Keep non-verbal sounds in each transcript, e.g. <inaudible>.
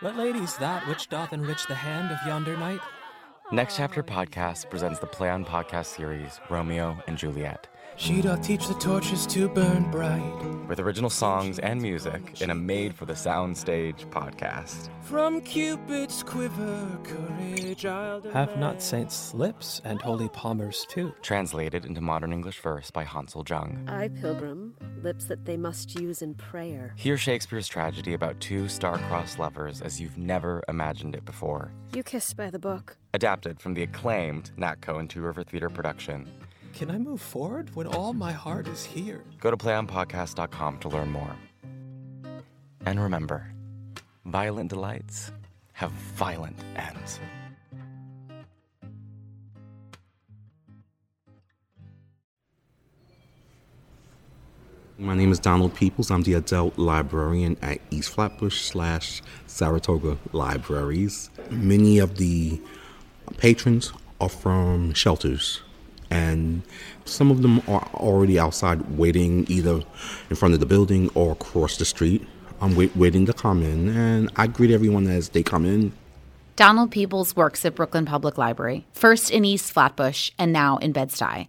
What lady's that which doth enrich the hand of yonder knight? Next Chapter Podcast presents the Play on Podcast series, Romeo and Juliet. She doth teach the torches to burn bright. With original songs and music in a made for the soundstage podcast. From Cupid's quiver, courage I'll Have not saints lips and holy palmers too? Translated into modern English verse by Hansol Jung. I, pilgrim, lips that they must use in prayer. Hear Shakespeare's tragedy about two star-crossed lovers as you've never imagined it before. You kiss by the book. Adapted from the acclaimed Nat Cohen Two River Theater production. Can I move forward when all my heart is here? Go to playonpodcast.com to learn more. And remember, violent delights have violent ends. My name is Donald Peoples. I'm the adult librarian at East Flatbush slash Saratoga Libraries. Many of the patrons are from shelters, and some of them are already outside waiting either in front of the building or across the street. I'm wait- waiting to come in, and I greet everyone as they come in. Donald Peoples works at Brooklyn Public Library, first in East Flatbush and now in Bed-Stuy.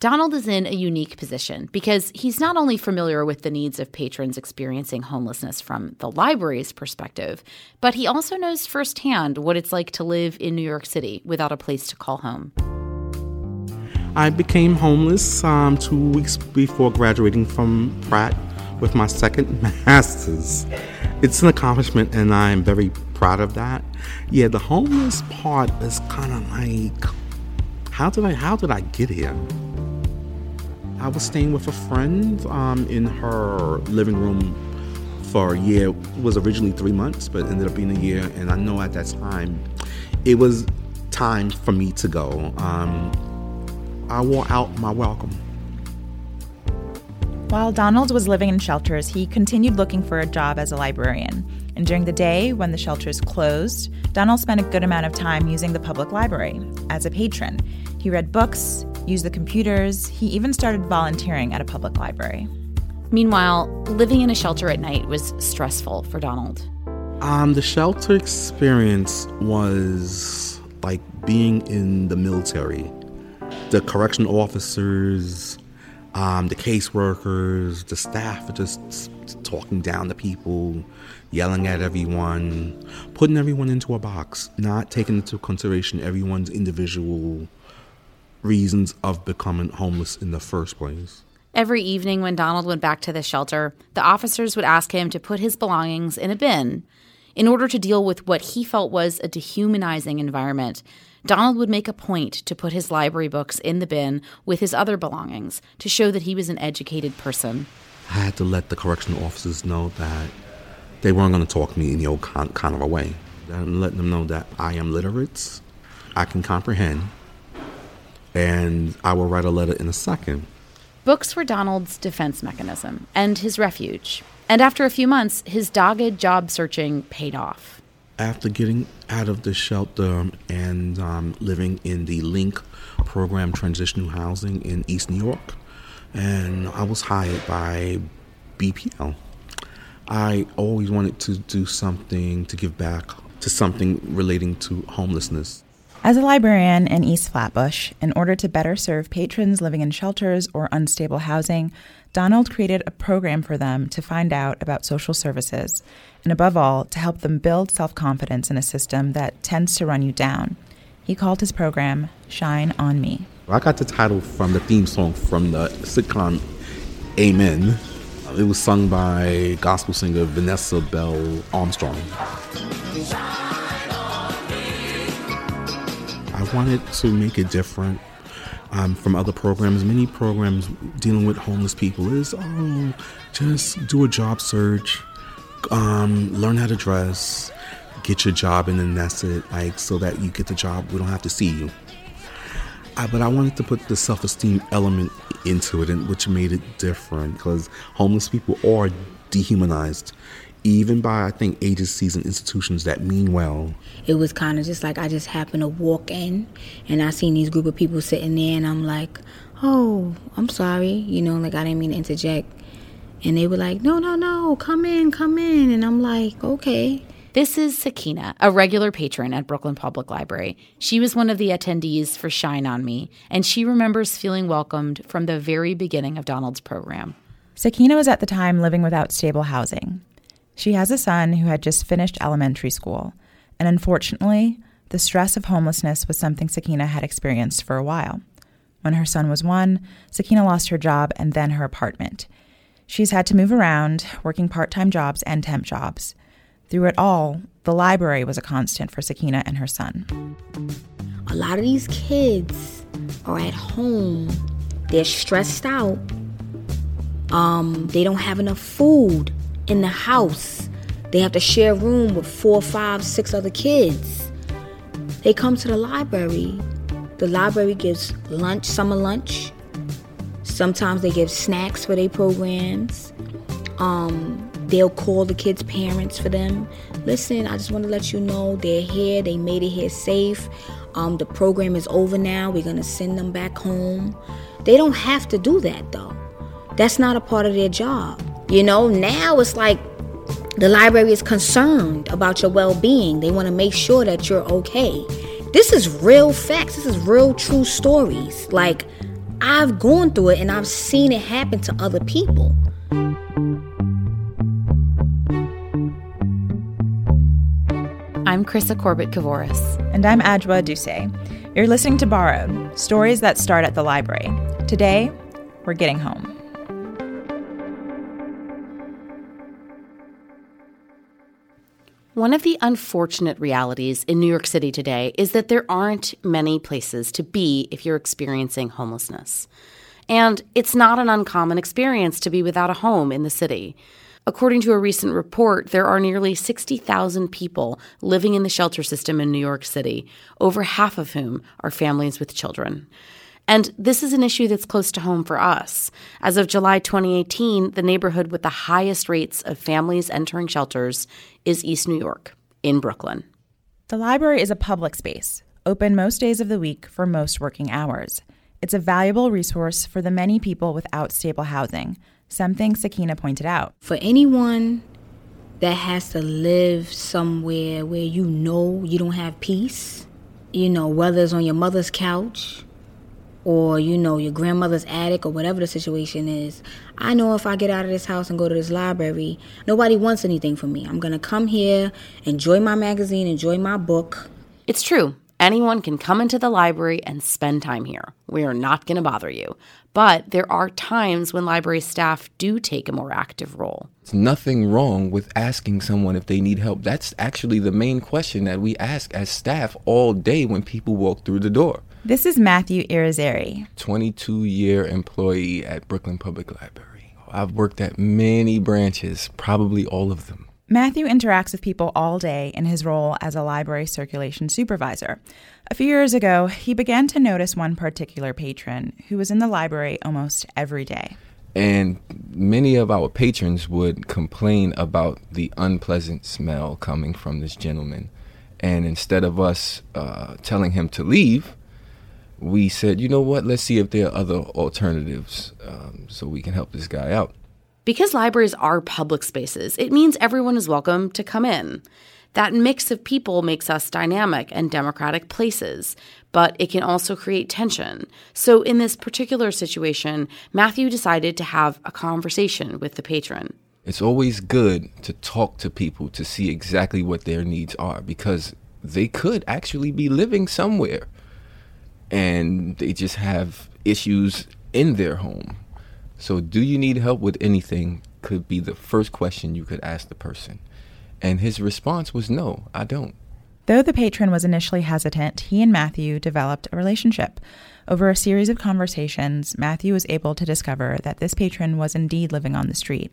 Donald is in a unique position because he's not only familiar with the needs of patrons experiencing homelessness from the library's perspective, but he also knows firsthand what it's like to live in New York City without a place to call home. I became homeless um, two weeks before graduating from Pratt with my second <laughs> master's. It's an accomplishment, and I'm very proud of that. Yeah, the homeless part is kind of like, how did I how did I get here? I was staying with a friend um, in her living room for a year. It was originally three months, but ended up being a year. And I know at that time, it was time for me to go. Um, I wore out my welcome. While Donald was living in shelters, he continued looking for a job as a librarian. And during the day, when the shelters closed, Donald spent a good amount of time using the public library as a patron. He read books, used the computers, he even started volunteering at a public library. Meanwhile, living in a shelter at night was stressful for Donald. Um, the shelter experience was like being in the military. The correction officers, um, the caseworkers, the staff are just talking down to people, yelling at everyone, putting everyone into a box, not taking into consideration everyone's individual reasons of becoming homeless in the first place. Every evening when Donald went back to the shelter, the officers would ask him to put his belongings in a bin. In order to deal with what he felt was a dehumanizing environment, Donald would make a point to put his library books in the bin with his other belongings to show that he was an educated person. I had to let the correctional officers know that they weren't going to talk to me in the old kind, kind of a way. I'm letting them know that I am literate, I can comprehend, and I will write a letter in a second. Books were Donald's defense mechanism and his refuge. And after a few months, his dogged job searching paid off. After getting out of the shelter and um, living in the LINC program transitional housing in East New York, and I was hired by BPL. I always wanted to do something to give back to something relating to homelessness. As a librarian in East Flatbush, in order to better serve patrons living in shelters or unstable housing, Donald created a program for them to find out about social services, and above all, to help them build self confidence in a system that tends to run you down. He called his program Shine on Me. I got the title from the theme song from the sitcom Amen. It was sung by gospel singer Vanessa Bell Armstrong. I wanted to make it different um, from other programs. Many programs dealing with homeless people is, oh, just do a job search, um, learn how to dress, get your job, and then that's it. Like, so that you get the job, we don't have to see you. But I wanted to put the self esteem element into it, and which made it different because homeless people are dehumanized, even by I think agencies and institutions that mean well. It was kind of just like I just happened to walk in, and I seen these group of people sitting there, and I'm like, "Oh, I'm sorry," you know, like I didn't mean to interject, and they were like, "No, no, no, come in, come in," and I'm like, "Okay." This is Sakina, a regular patron at Brooklyn Public Library. She was one of the attendees for Shine on Me, and she remembers feeling welcomed from the very beginning of Donald's program. Sakina was at the time living without stable housing. She has a son who had just finished elementary school, and unfortunately, the stress of homelessness was something Sakina had experienced for a while. When her son was one, Sakina lost her job and then her apartment. She's had to move around, working part time jobs and temp jobs. Through it all, the library was a constant for Sakina and her son. A lot of these kids are at home, they're stressed out, um, they don't have enough food in the house. They have to share a room with four, five, six other kids. They come to the library. The library gives lunch, summer lunch. Sometimes they give snacks for their programs. Um, They'll call the kids' parents for them. Listen, I just want to let you know they're here. They made it here safe. Um, the program is over now. We're going to send them back home. They don't have to do that, though. That's not a part of their job. You know, now it's like the library is concerned about your well being. They want to make sure that you're okay. This is real facts. This is real true stories. Like, I've gone through it and I've seen it happen to other people. I'm Krista Corbett Kavoris. And I'm Adjoa Duse. You're listening to Borrowed Stories that Start at the Library. Today, we're getting home. One of the unfortunate realities in New York City today is that there aren't many places to be if you're experiencing homelessness. And it's not an uncommon experience to be without a home in the city. According to a recent report, there are nearly 60,000 people living in the shelter system in New York City, over half of whom are families with children. And this is an issue that's close to home for us. As of July 2018, the neighborhood with the highest rates of families entering shelters is East New York, in Brooklyn. The library is a public space, open most days of the week for most working hours. It's a valuable resource for the many people without stable housing, something Sakina pointed out. For anyone that has to live somewhere where you know you don't have peace, you know, whether it's on your mother's couch or, you know, your grandmother's attic or whatever the situation is, I know if I get out of this house and go to this library, nobody wants anything from me. I'm going to come here, enjoy my magazine, enjoy my book. It's true. Anyone can come into the library and spend time here. We are not going to bother you. But there are times when library staff do take a more active role. There's nothing wrong with asking someone if they need help. That's actually the main question that we ask as staff all day when people walk through the door. This is Matthew Irizarry, 22 year employee at Brooklyn Public Library. I've worked at many branches, probably all of them. Matthew interacts with people all day in his role as a library circulation supervisor. A few years ago, he began to notice one particular patron who was in the library almost every day. And many of our patrons would complain about the unpleasant smell coming from this gentleman. And instead of us uh, telling him to leave, we said, you know what, let's see if there are other alternatives um, so we can help this guy out. Because libraries are public spaces, it means everyone is welcome to come in. That mix of people makes us dynamic and democratic places, but it can also create tension. So, in this particular situation, Matthew decided to have a conversation with the patron. It's always good to talk to people to see exactly what their needs are because they could actually be living somewhere and they just have issues in their home so, do you need help with anything? Could be the first question you could ask the person. And his response was, No, I don't. Though the patron was initially hesitant, he and Matthew developed a relationship. Over a series of conversations, Matthew was able to discover that this patron was indeed living on the street.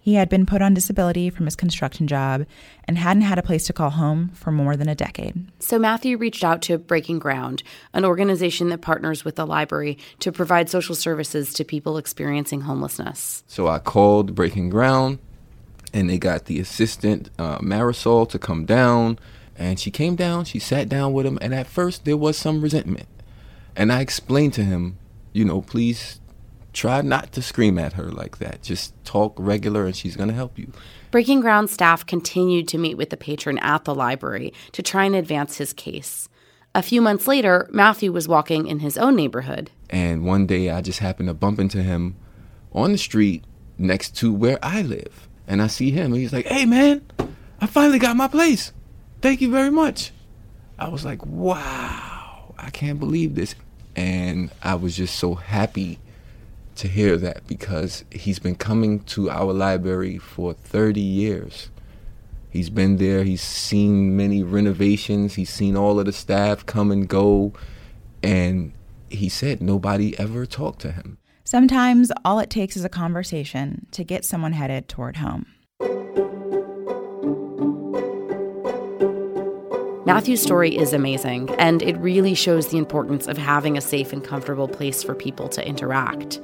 He had been put on disability from his construction job and hadn't had a place to call home for more than a decade. So Matthew reached out to Breaking Ground, an organization that partners with the library to provide social services to people experiencing homelessness. So I called Breaking Ground, and they got the assistant, uh, Marisol, to come down. And she came down, she sat down with him, and at first there was some resentment. And I explained to him, you know, please try not to scream at her like that. Just talk regular and she's going to help you. Breaking Ground staff continued to meet with the patron at the library to try and advance his case. A few months later, Matthew was walking in his own neighborhood. And one day I just happened to bump into him on the street next to where I live. And I see him and he's like, hey man, I finally got my place. Thank you very much. I was like, wow, I can't believe this. And I was just so happy to hear that because he's been coming to our library for 30 years. He's been there, he's seen many renovations, he's seen all of the staff come and go, and he said nobody ever talked to him. Sometimes all it takes is a conversation to get someone headed toward home. Matthew's story is amazing, and it really shows the importance of having a safe and comfortable place for people to interact.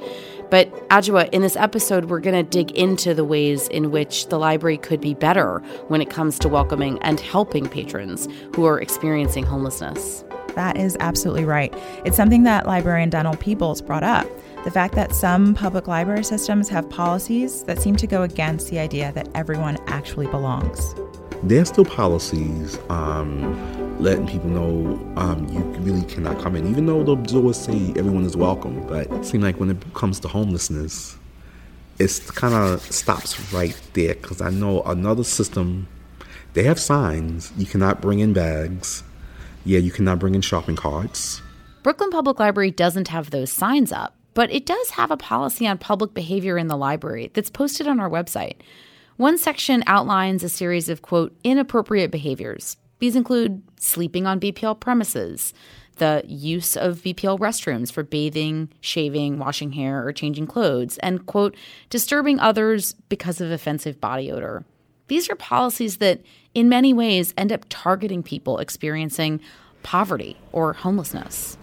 But, Adjoa, in this episode, we're going to dig into the ways in which the library could be better when it comes to welcoming and helping patrons who are experiencing homelessness. That is absolutely right. It's something that librarian Donald Peebles brought up the fact that some public library systems have policies that seem to go against the idea that everyone actually belongs there's still policies um, letting people know um, you really cannot come in, even though the doors say everyone is welcome. But it seems like when it comes to homelessness, it kind of stops right there because I know another system, they have signs. You cannot bring in bags. Yeah, you cannot bring in shopping carts. Brooklyn Public Library doesn't have those signs up, but it does have a policy on public behavior in the library that's posted on our website. One section outlines a series of, quote, inappropriate behaviors. These include sleeping on BPL premises, the use of BPL restrooms for bathing, shaving, washing hair, or changing clothes, and, quote, disturbing others because of offensive body odor. These are policies that, in many ways, end up targeting people experiencing poverty or homelessness.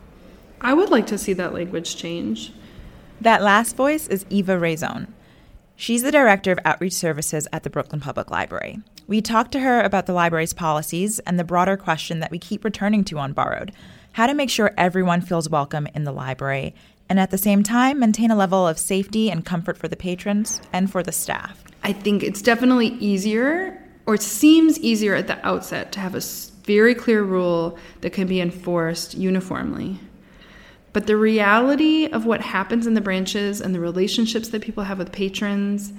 I would like to see that language change. That last voice is Eva Raison. She's the director of outreach services at the Brooklyn Public Library. We talked to her about the library's policies and the broader question that we keep returning to on Borrowed how to make sure everyone feels welcome in the library and at the same time maintain a level of safety and comfort for the patrons and for the staff. I think it's definitely easier, or it seems easier at the outset, to have a very clear rule that can be enforced uniformly. But the reality of what happens in the branches and the relationships that people have with patrons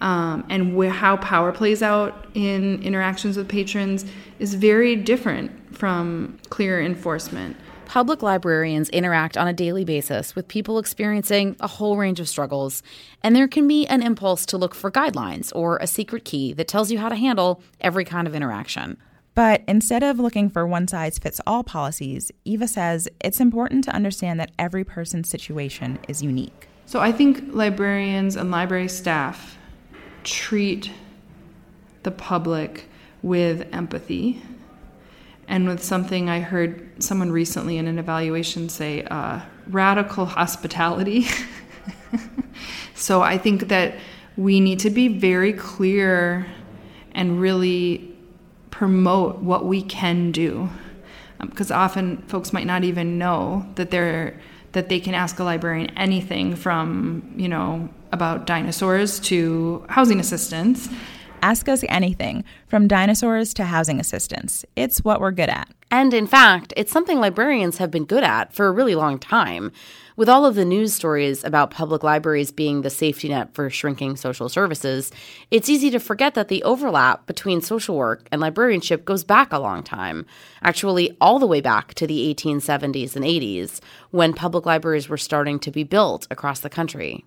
um, and wh- how power plays out in interactions with patrons is very different from clear enforcement. Public librarians interact on a daily basis with people experiencing a whole range of struggles, and there can be an impulse to look for guidelines or a secret key that tells you how to handle every kind of interaction. But instead of looking for one size fits all policies, Eva says it's important to understand that every person's situation is unique. So I think librarians and library staff treat the public with empathy and with something I heard someone recently in an evaluation say uh, radical hospitality. <laughs> so I think that we need to be very clear and really promote what we can do. Because um, often folks might not even know that they're that they can ask a librarian anything from you know about dinosaurs to housing assistance ask us anything from dinosaurs to housing assistance it's what we're good at. And in fact it's something librarians have been good at for a really long time with all of the news stories about public libraries being the safety net for shrinking social services, it's easy to forget that the overlap between social work and librarianship goes back a long time. Actually, all the way back to the 1870s and 80s, when public libraries were starting to be built across the country.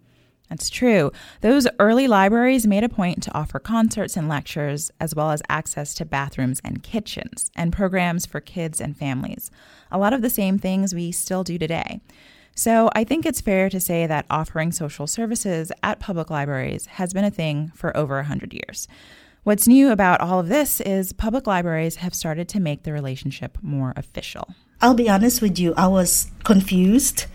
That's true. Those early libraries made a point to offer concerts and lectures, as well as access to bathrooms and kitchens, and programs for kids and families. A lot of the same things we still do today. So I think it's fair to say that offering social services at public libraries has been a thing for over 100 years. What's new about all of this is public libraries have started to make the relationship more official. I'll be honest with you, I was confused.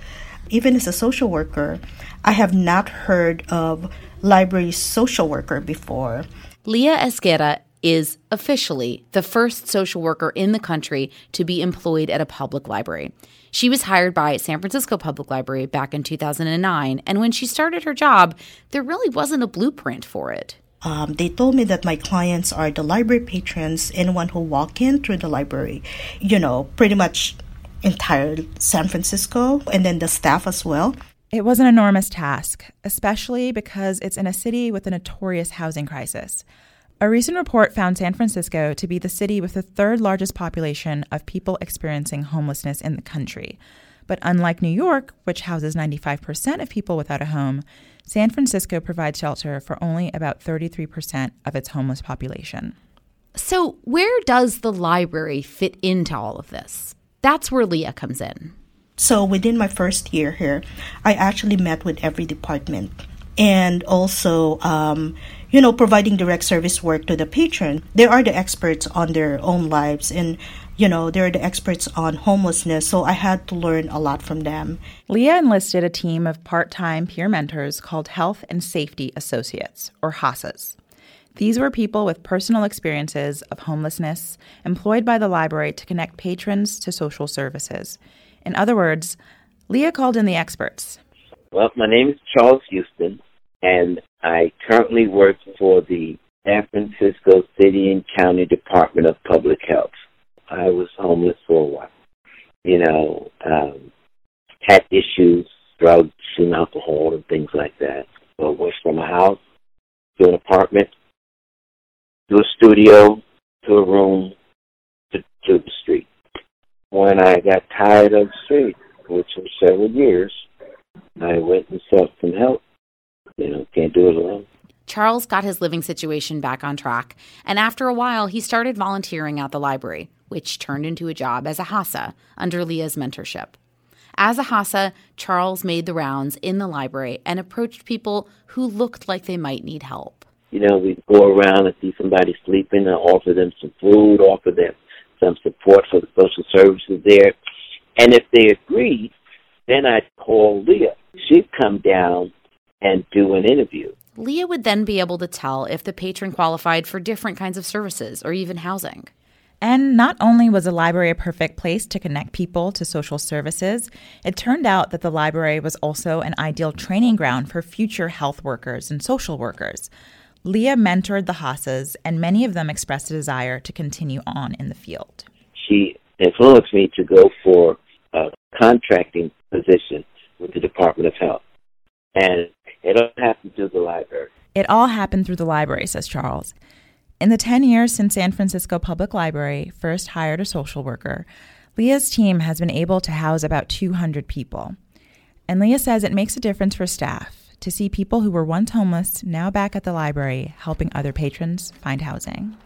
Even as a social worker, I have not heard of library social worker before. Leah Esguerra is officially the first social worker in the country to be employed at a public library. She was hired by San Francisco Public Library back in 2009, and when she started her job, there really wasn't a blueprint for it. Um, they told me that my clients are the library patrons, anyone who walk in through the library, you know, pretty much entire San Francisco, and then the staff as well. It was an enormous task, especially because it's in a city with a notorious housing crisis. A recent report found San Francisco to be the city with the third largest population of people experiencing homelessness in the country. But unlike New York, which houses 95% of people without a home, San Francisco provides shelter for only about 33% of its homeless population. So, where does the library fit into all of this? That's where Leah comes in. So, within my first year here, I actually met with every department and also, um, you know, providing direct service work to the patron. They are the experts on their own lives and you know, they're the experts on homelessness, so I had to learn a lot from them. Leah enlisted a team of part time peer mentors called Health and Safety Associates, or HASAs. These were people with personal experiences of homelessness employed by the library to connect patrons to social services. In other words, Leah called in the experts. Well, my name is Charles Houston, and I currently work for the San Francisco City and County Department of Public Health. I was homeless for a while. You know, um, had issues, drugs and alcohol and things like that. So I went from a house to an apartment, to a studio, to a room, to, to the street. When I got tired of the street, which was several years, I went and sought some help. You know, can't do it alone. Charles got his living situation back on track, and after a while, he started volunteering at the library which turned into a job as a Hasa under Leah's mentorship. As a Hasa, Charles made the rounds in the library and approached people who looked like they might need help. You know, we'd go around and see somebody sleeping and offer them some food, offer them some support for the social services there. And if they agreed, then I'd call Leah. She'd come down and do an interview. Leah would then be able to tell if the patron qualified for different kinds of services or even housing. And not only was the library a perfect place to connect people to social services, it turned out that the library was also an ideal training ground for future health workers and social workers. Leah mentored the Hasas, and many of them expressed a desire to continue on in the field. She influenced me to go for a contracting position with the Department of Health. And it all happened through the library. It all happened through the library, says Charles. In the 10 years since San Francisco Public Library first hired a social worker, Leah's team has been able to house about 200 people. And Leah says it makes a difference for staff to see people who were once homeless now back at the library helping other patrons find housing.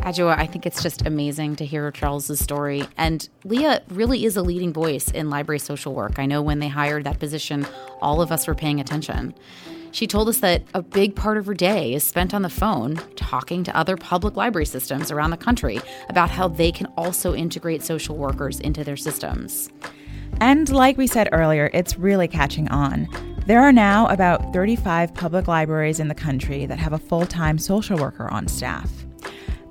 Adjoa, I think it's just amazing to hear Charles's story. And Leah really is a leading voice in library social work. I know when they hired that position, all of us were paying attention. She told us that a big part of her day is spent on the phone talking to other public library systems around the country about how they can also integrate social workers into their systems. And like we said earlier, it's really catching on. There are now about 35 public libraries in the country that have a full time social worker on staff.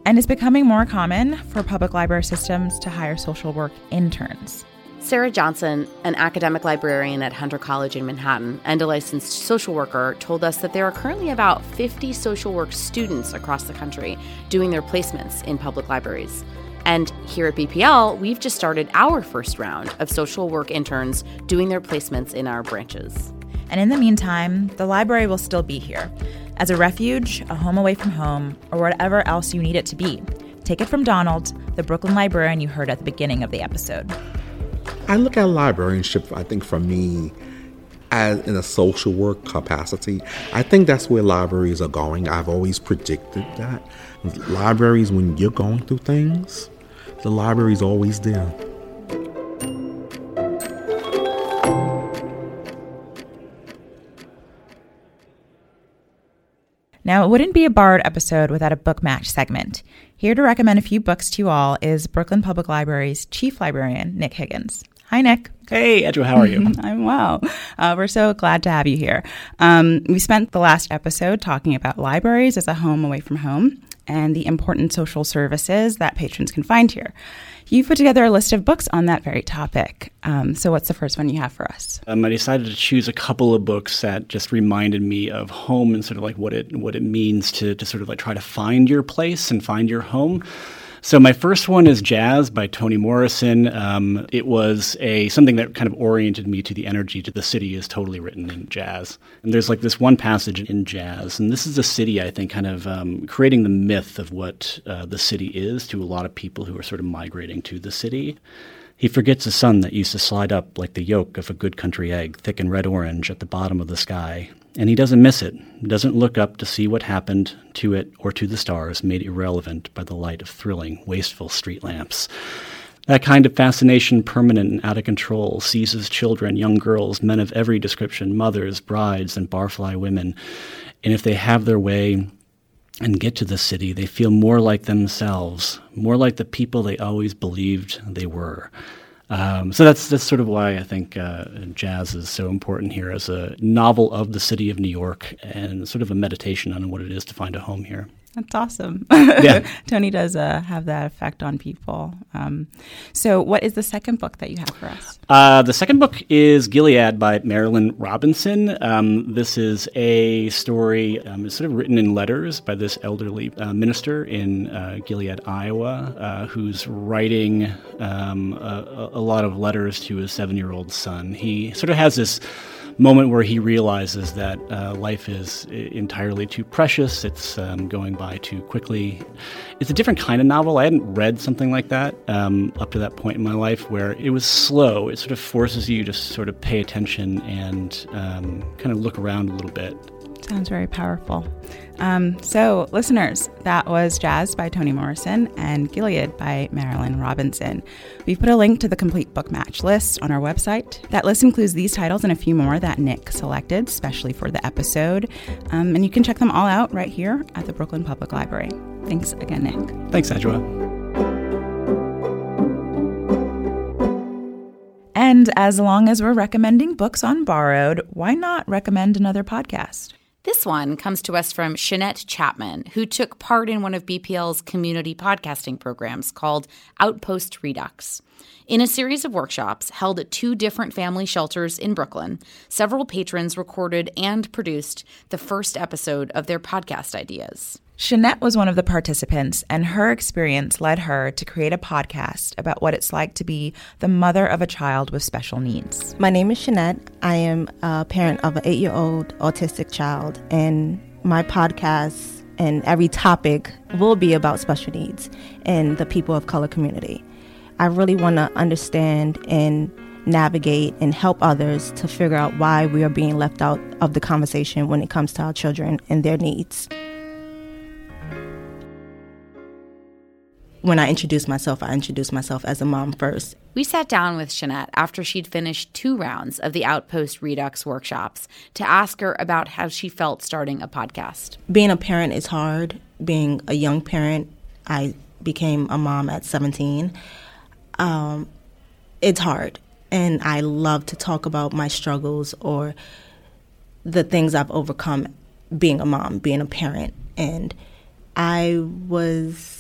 And it's becoming more common for public library systems to hire social work interns. Sarah Johnson, an academic librarian at Hunter College in Manhattan and a licensed social worker, told us that there are currently about 50 social work students across the country doing their placements in public libraries. And here at BPL, we've just started our first round of social work interns doing their placements in our branches. And in the meantime, the library will still be here as a refuge, a home away from home, or whatever else you need it to be. Take it from Donald, the Brooklyn librarian you heard at the beginning of the episode. I look at librarianship, I think for me, as in a social work capacity. I think that's where libraries are going. I've always predicted that. Libraries, when you're going through things, the library's always there. Now, it wouldn't be a Borrowed episode without a book match segment. Here to recommend a few books to you all is Brooklyn Public Library's Chief Librarian, Nick Higgins. Hi, Nick. Hey, Adjoa, how are you? <laughs> I'm well. Uh, we're so glad to have you here. Um, we spent the last episode talking about libraries as a home away from home. and the important social services that patrons can find here. You've put together a list of books on that very topic. Um, so, what's the first one you have for us? Um, I decided to choose a couple of books that just reminded me of home and sort of like what it what it means to to sort of like try to find your place and find your home. So my first one is Jazz by Toni Morrison. Um, it was a something that kind of oriented me to the energy to the city is totally written in jazz. And there's like this one passage in jazz, and this is a city I think kind of um, creating the myth of what uh, the city is to a lot of people who are sort of migrating to the city. He forgets the sun that used to slide up like the yolk of a good country egg, thick and red orange at the bottom of the sky. And he doesn't miss it, doesn't look up to see what happened to it or to the stars, made irrelevant by the light of thrilling, wasteful street lamps. That kind of fascination, permanent and out of control, seizes children, young girls, men of every description, mothers, brides, and barfly women. And if they have their way, and get to the city, they feel more like themselves, more like the people they always believed they were. Um, so that's that's sort of why I think uh, jazz is so important here as a novel of the city of New York and sort of a meditation on what it is to find a home here. That's awesome. Yeah. <laughs> Toni does uh, have that effect on people. Um, so, what is the second book that you have for us? Uh, the second book is Gilead by Marilynne Robinson. Um, this is a story, um, it's sort of written in letters by this elderly uh, minister in uh, Gilead, Iowa, uh, who's writing um, a, a lot of letters to his seven year old son. He sort of has this moment where he realizes that uh, life is entirely too precious. It's um, going by too quickly. It's a different kind of novel. I hadn't read something like that um, up to that point in my life where it was slow. It sort of forces you to sort of pay attention and um, kind of look around a little bit. Sounds very powerful. Um, so, listeners, that was Jazz by Toni Morrison and Gilead by Marilynne Robinson. We've put a link to the complete book match list on our website. That list includes these titles and a few more that Nick selected, especially for the episode. Um, and you can check them all out right here at the Brooklyn Public Library. Thanks again, Nick. Thanks, Adjoa. And as long as we're recommending books on Borrowed, why not recommend another podcast? This one comes to us from Shanette Chapman, who took part in one of BPL's community podcasting programs called Outpost Redux. In a series of workshops held at two different family shelters in Brooklyn, several patrons recorded and produced the first episode of their podcast ideas. Shanette was one of the participants, and her experience led her to create a podcast about what it's like to be the mother of a child with special needs. My name is Shanette. I am a parent of an eight year old autistic child, and my podcast and every topic will be about special needs and the people of color community. I really want to understand and navigate and help others to figure out why we are being left out of the conversation when it comes to our children and their needs. When I introduce myself, I introduce myself as a mom first. We sat down with Shanette after she'd finished two rounds of the Outpost Redux workshops to ask her about how she felt starting a podcast. Being a parent is hard. Being a young parent, I became a mom at 17. Um, it's hard. And I love to talk about my struggles or the things I've overcome being a mom, being a parent. And I was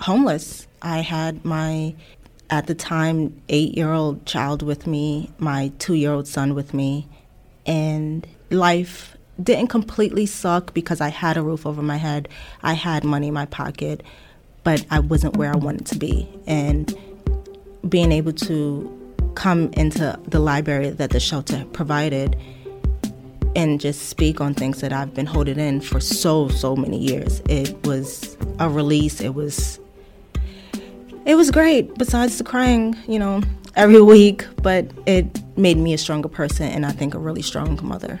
homeless. I had my, at the time, eight year old child with me, my two year old son with me, and life didn't completely suck because I had a roof over my head, I had money in my pocket, but I wasn't where I wanted to be. And being able to come into the library that the shelter provided and just speak on things that I've been holding in for so, so many years. It was a release. It was it was great, besides the crying, you know, every week, but it made me a stronger person and I think a really strong mother.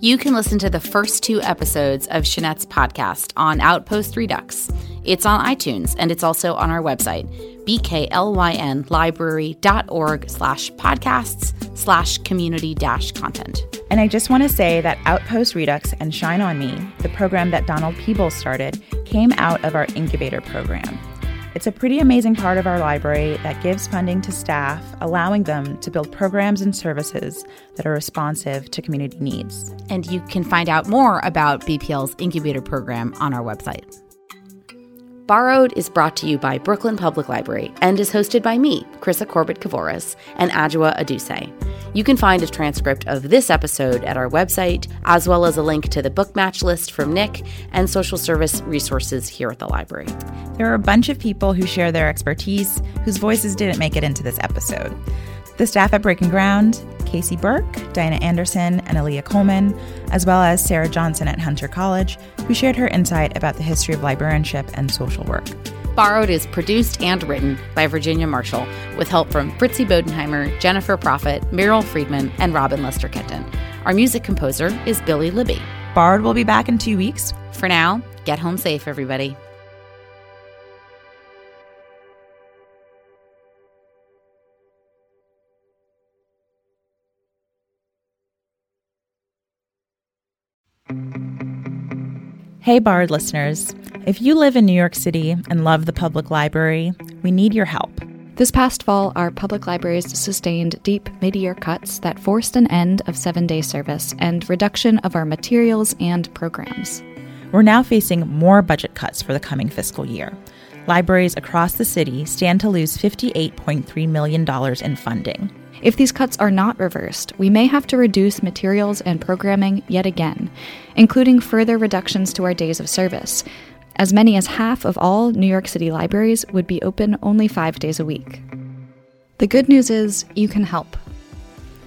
You can listen to the first two episodes of Shanette's podcast on Outpost Redux. It's on iTunes and it's also on our website, bklynlibrary.org slash podcasts slash community dash content. And I just want to say that Outpost Redux and Shine On Me, the program that Donald Peebles started, came out of our incubator program. It's a pretty amazing part of our library that gives funding to staff, allowing them to build programs and services that are responsive to community needs. And you can find out more about BPL's incubator program on our website. Borrowed is brought to you by Brooklyn Public Library and is hosted by me, Krista Corbett Kavoris, and Adjoa Aduse. You can find a transcript of this episode at our website, as well as a link to the book match list from Nick and social service resources here at the library. There are a bunch of people who share their expertise whose voices didn't make it into this episode. The staff at Breaking Ground, Casey Burke, Diana Anderson, and Aaliyah Coleman, as well as Sarah Johnson at Hunter College, who shared her insight about the history of librarianship and social work. Borrowed is produced and written by Virginia Marshall, with help from Fritzi Bodenheimer, Jennifer Profit, Meryl Friedman, and Robin Lester Kenton. Our music composer is Billy Libby. Borrowed will be back in two weeks. For now, get home safe, everybody. Hey, Borrowed listeners. If you live in New York City and love the public library, we need your help. This past fall, our public libraries sustained deep mid year cuts that forced an end of seven day service and reduction of our materials and programs. We're now facing more budget cuts for the coming fiscal year. Libraries across the city stand to lose $58.3 million in funding. If these cuts are not reversed, we may have to reduce materials and programming yet again, including further reductions to our days of service. As many as half of all New York City libraries would be open only five days a week. The good news is you can help.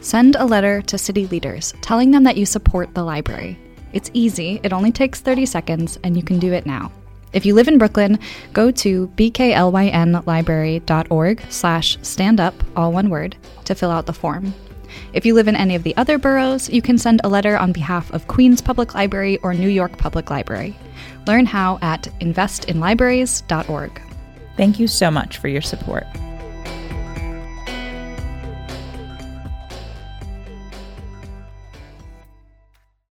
Send a letter to city leaders telling them that you support the library. It's easy, it only takes 30 seconds, and you can do it now. If you live in Brooklyn, go to bklynlibrary.org slash stand up, all one word, to fill out the form. If you live in any of the other boroughs, you can send a letter on behalf of Queens Public Library or New York Public Library. Learn how at investinlibraries.org. Thank you so much for your support.